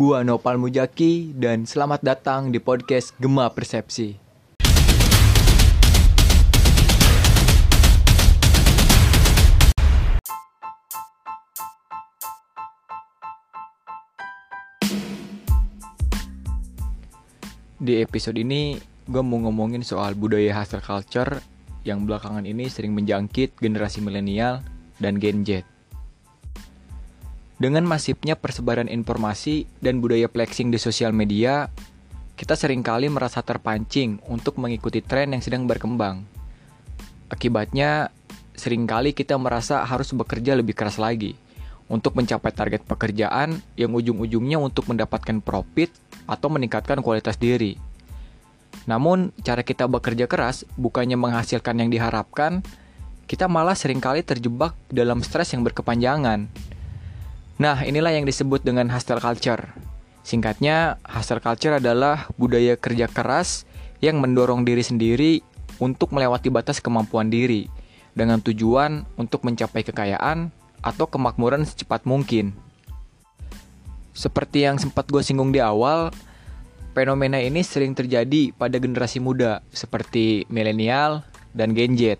Gua Nopal Mujaki dan selamat datang di podcast Gema Persepsi. Di episode ini, gue mau ngomongin soal budaya hustle culture yang belakangan ini sering menjangkit generasi milenial dan Gen Z. Dengan masifnya persebaran informasi dan budaya flexing di sosial media, kita sering kali merasa terpancing untuk mengikuti tren yang sedang berkembang. Akibatnya, sering kali kita merasa harus bekerja lebih keras lagi untuk mencapai target pekerjaan yang ujung-ujungnya untuk mendapatkan profit atau meningkatkan kualitas diri. Namun, cara kita bekerja keras bukannya menghasilkan yang diharapkan, kita malah sering kali terjebak dalam stres yang berkepanjangan. Nah, inilah yang disebut dengan hustle culture. Singkatnya, hustle culture adalah budaya kerja keras yang mendorong diri sendiri untuk melewati batas kemampuan diri dengan tujuan untuk mencapai kekayaan atau kemakmuran secepat mungkin. Seperti yang sempat gue singgung di awal, fenomena ini sering terjadi pada generasi muda seperti milenial dan Gen Z.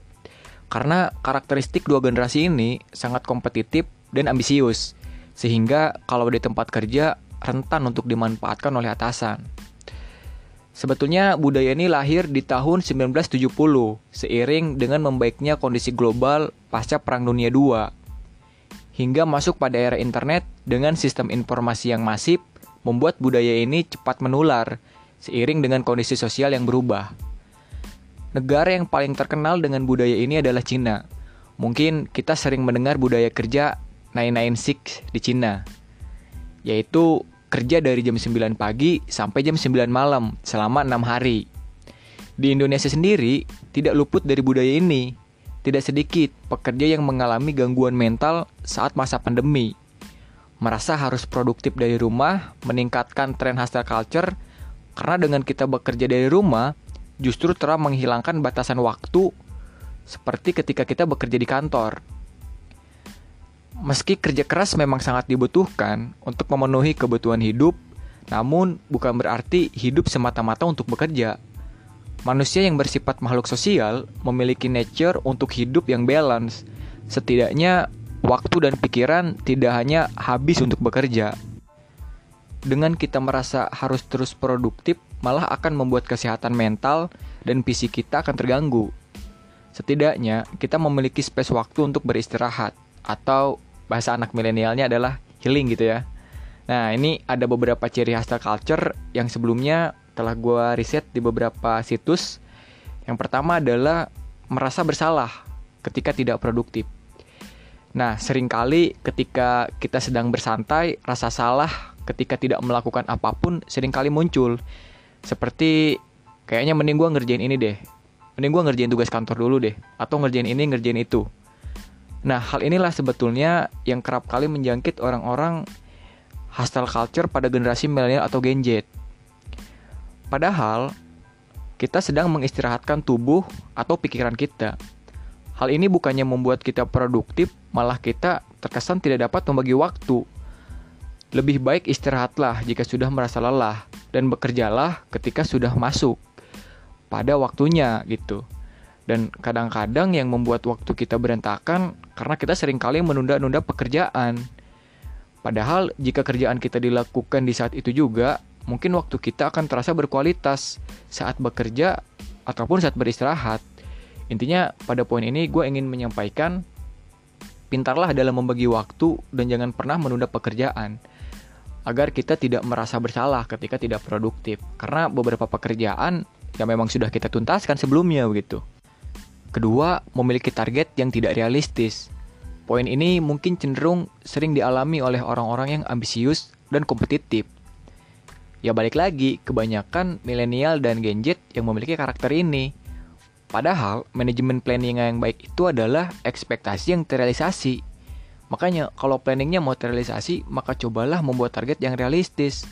Karena karakteristik dua generasi ini sangat kompetitif dan ambisius, sehingga kalau di tempat kerja rentan untuk dimanfaatkan oleh atasan. Sebetulnya budaya ini lahir di tahun 1970 seiring dengan membaiknya kondisi global pasca Perang Dunia II hingga masuk pada era internet dengan sistem informasi yang masif, membuat budaya ini cepat menular seiring dengan kondisi sosial yang berubah. Negara yang paling terkenal dengan budaya ini adalah Cina. Mungkin kita sering mendengar budaya kerja 996 di Cina, yaitu kerja dari jam 9 pagi sampai jam 9 malam selama 6 hari. Di Indonesia sendiri tidak luput dari budaya ini, tidak sedikit pekerja yang mengalami gangguan mental saat masa pandemi. Merasa harus produktif dari rumah, meningkatkan tren hustle culture, karena dengan kita bekerja dari rumah, justru telah menghilangkan batasan waktu seperti ketika kita bekerja di kantor. Meski kerja keras memang sangat dibutuhkan untuk memenuhi kebutuhan hidup, namun bukan berarti hidup semata-mata untuk bekerja. Manusia yang bersifat makhluk sosial memiliki nature untuk hidup yang balance. Setidaknya, waktu dan pikiran tidak hanya habis untuk bekerja. Dengan kita merasa harus terus produktif, malah akan membuat kesehatan mental dan fisik kita akan terganggu. Setidaknya, kita memiliki space waktu untuk beristirahat, atau bahasa anak milenialnya adalah healing gitu ya. Nah, ini ada beberapa ciri hustle culture yang sebelumnya telah gue riset di beberapa situs. Yang pertama adalah merasa bersalah ketika tidak produktif. Nah, sering kali ketika kita sedang bersantai, rasa salah ketika tidak melakukan apa pun sering kali muncul. Seperti kayaknya mending gue ngerjain ini deh. Mending gue ngerjain tugas kantor dulu deh. Atau ngerjain ini, ngerjain itu. Nah, hal inilah sebetulnya yang kerap kali menjangkit orang-orang hostile culture pada generasi milenial atau Gen Z. Padahal, kita sedang mengistirahatkan tubuh atau pikiran kita. Hal ini bukannya membuat kita produktif, malah kita terkesan tidak dapat membagi waktu. Lebih baik istirahatlah jika sudah merasa lelah, dan bekerjalah ketika sudah masuk pada waktunya gitu. Dan kadang-kadang yang membuat waktu kita berantakan karena kita sering kali menunda-nunda pekerjaan. Padahal jika kerjaan kita dilakukan di saat itu juga, mungkin waktu kita akan terasa berkualitas saat bekerja ataupun saat beristirahat. Intinya pada poin ini gue ingin menyampaikan pintarlah dalam membagi waktu dan jangan pernah menunda pekerjaan agar kita tidak merasa bersalah ketika tidak produktif karena beberapa pekerjaan yang memang sudah kita tuntaskan sebelumnya begitu. Kedua, memiliki target yang tidak realistis. Poin ini mungkin cenderung sering dialami oleh orang-orang yang ambisius dan kompetitif. Ya balik lagi, kebanyakan milenial dan Gen Z yang memiliki karakter ini. Padahal, manajemen planning yang baik itu adalah ekspektasi yang terrealisasi. Makanya, kalau planningnya mau terrealisasi, maka cobalah membuat target yang realistis.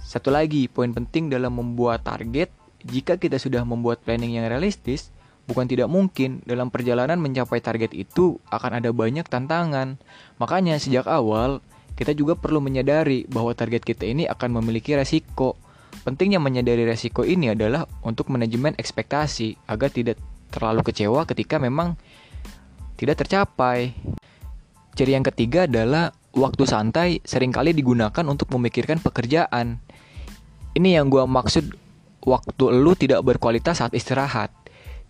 Satu lagi, poin penting dalam membuat target, jika kita sudah membuat planning yang realistis, bukan tidak mungkin dalam perjalanan mencapai target itu akan ada banyak tantangan. Makanya sejak awal, kita juga perlu menyadari bahwa target kita ini akan memiliki resiko. Pentingnya menyadari resiko ini adalah untuk manajemen ekspektasi agar tidak terlalu kecewa ketika memang tidak tercapai. Ciri yang ketiga adalah waktu santai sering kali digunakan untuk memikirkan pekerjaan. Ini yang gue maksud waktu lu tidak berkualitas saat istirahat.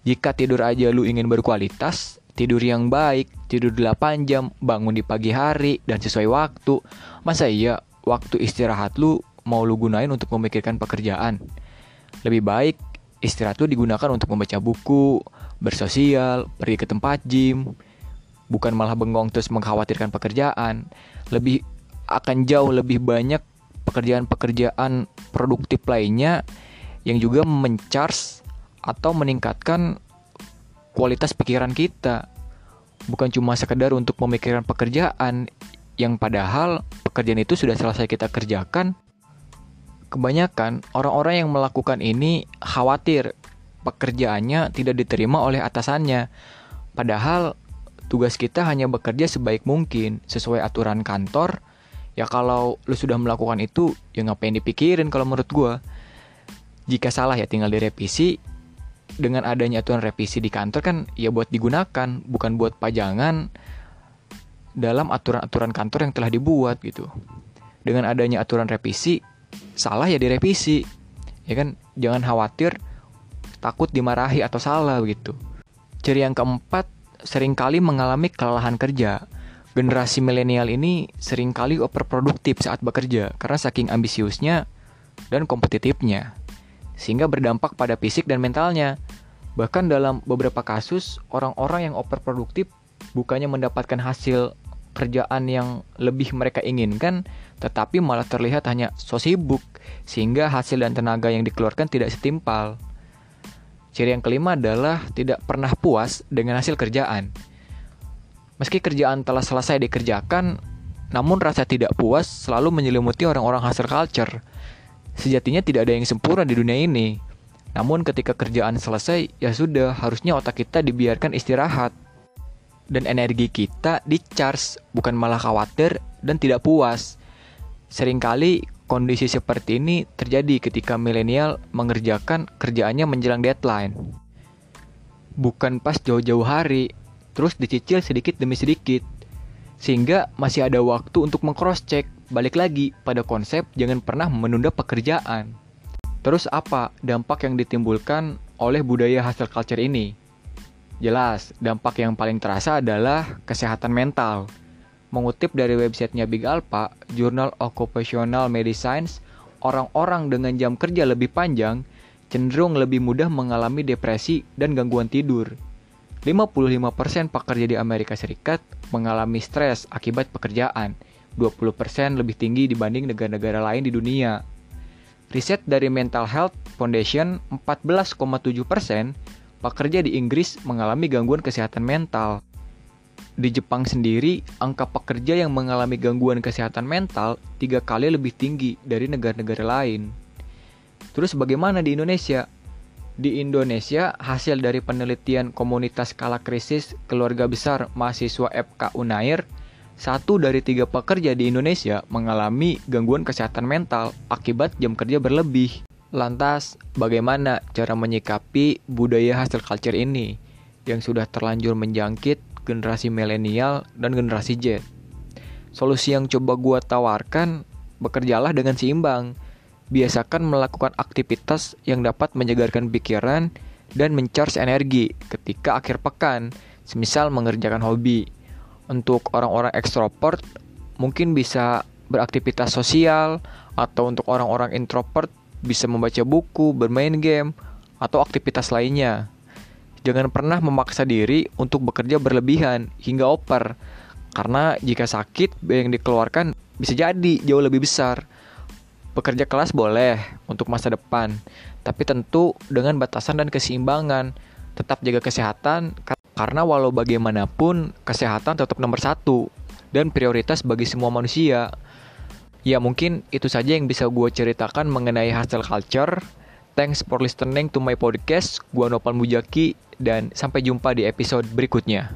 Jika tidur aja lu ingin berkualitas, tidur yang baik, tidur 8 jam, bangun di pagi hari dan sesuai waktu. Masa iya waktu istirahat lu mau lu gunain untuk memikirkan pekerjaan? Lebih baik istirahat lu digunakan untuk membaca buku, bersosial, pergi ke tempat gym, bukan malah bengong terus mengkhawatirkan pekerjaan. Lebih akan jauh lebih banyak pekerjaan-pekerjaan produktif lainnya yang juga mencharge atau meningkatkan kualitas pikiran kita. Bukan cuma sekedar untuk memikirkan pekerjaan yang padahal pekerjaan itu sudah selesai kita kerjakan. Kebanyakan orang-orang yang melakukan ini khawatir pekerjaannya tidak diterima oleh atasannya. Padahal tugas kita hanya bekerja sebaik mungkin sesuai aturan kantor. Ya kalau lu sudah melakukan itu, ya ngapain dipikirin kalau menurut gue. Jika salah ya tinggal direvisi, dengan adanya aturan revisi di kantor kan ya buat digunakan, bukan buat pajangan dalam aturan-aturan kantor yang telah dibuat gitu. Dengan adanya aturan revisi, salah ya direvisi. Ya kan, jangan khawatir takut dimarahi atau salah begitu. Ciri yang keempat, sering kali mengalami kelelahan kerja. Generasi milenial ini sering kali overproduktif saat bekerja karena saking ambisiusnya dan kompetitifnya sehingga berdampak pada fisik dan mentalnya. Bahkan dalam beberapa kasus, orang-orang yang overproduktif bukannya mendapatkan hasil kerjaan yang lebih mereka inginkan, tetapi malah terlihat hanya so sibuk, sehingga hasil dan tenaga yang dikeluarkan tidak setimpal. Ciri yang kelima adalah tidak pernah puas dengan hasil kerjaan. Meski kerjaan telah selesai dikerjakan, namun rasa tidak puas selalu menyelimuti orang-orang hasil culture Sejatinya tidak ada yang sempurna di dunia ini. Namun ketika kerjaan selesai, ya sudah, harusnya otak kita dibiarkan istirahat. Dan energi kita di-charge, bukan malah khawatir dan tidak puas. Seringkali kondisi seperti ini terjadi ketika milenial mengerjakan kerjaannya menjelang deadline. Bukan pas jauh-jauh hari, terus dicicil sedikit demi sedikit. Sehingga masih ada waktu untuk mengcross-check balik lagi pada konsep jangan pernah menunda pekerjaan. Terus apa dampak yang ditimbulkan oleh budaya hustle culture ini? Jelas, dampak yang paling terasa adalah kesehatan mental. Mengutip dari websitenya Big Alpha, Journal Occupational Medicine, orang-orang dengan jam kerja lebih panjang cenderung lebih mudah mengalami depresi dan gangguan tidur. 55% pekerja di Amerika Serikat mengalami stres akibat pekerjaan, 20% lebih tinggi dibanding negara-negara lain di dunia. Riset dari Mental Health Foundation, 14,7% pekerja di Inggris mengalami gangguan kesehatan mental. Di Jepang sendiri, angka pekerja yang mengalami gangguan kesehatan mental tiga kali lebih tinggi dari negara-negara lain. Terus bagaimana di Indonesia? Di Indonesia, hasil dari penelitian komunitas skala krisis keluarga besar mahasiswa FK Unair satu dari tiga pekerja di Indonesia mengalami gangguan kesehatan mental akibat jam kerja berlebih. Lantas, bagaimana cara menyikapi budaya hasil culture ini yang sudah terlanjur menjangkit generasi milenial dan generasi Z? Solusi yang coba gua tawarkan, bekerjalah dengan seimbang. Biasakan melakukan aktivitas yang dapat menyegarkan pikiran dan mencharge energi ketika akhir pekan, semisal mengerjakan hobi untuk orang-orang ekstrovert mungkin bisa beraktivitas sosial atau untuk orang-orang introvert bisa membaca buku, bermain game, atau aktivitas lainnya. Jangan pernah memaksa diri untuk bekerja berlebihan hingga oper, karena jika sakit yang dikeluarkan bisa jadi jauh lebih besar. Bekerja kelas boleh untuk masa depan, tapi tentu dengan batasan dan keseimbangan. Tetap jaga kesehatan, karena walau bagaimanapun, kesehatan tetap nomor satu dan prioritas bagi semua manusia. Ya mungkin itu saja yang bisa gue ceritakan mengenai hustle culture. Thanks for listening to my podcast. Gue Nopal Mujaki dan sampai jumpa di episode berikutnya.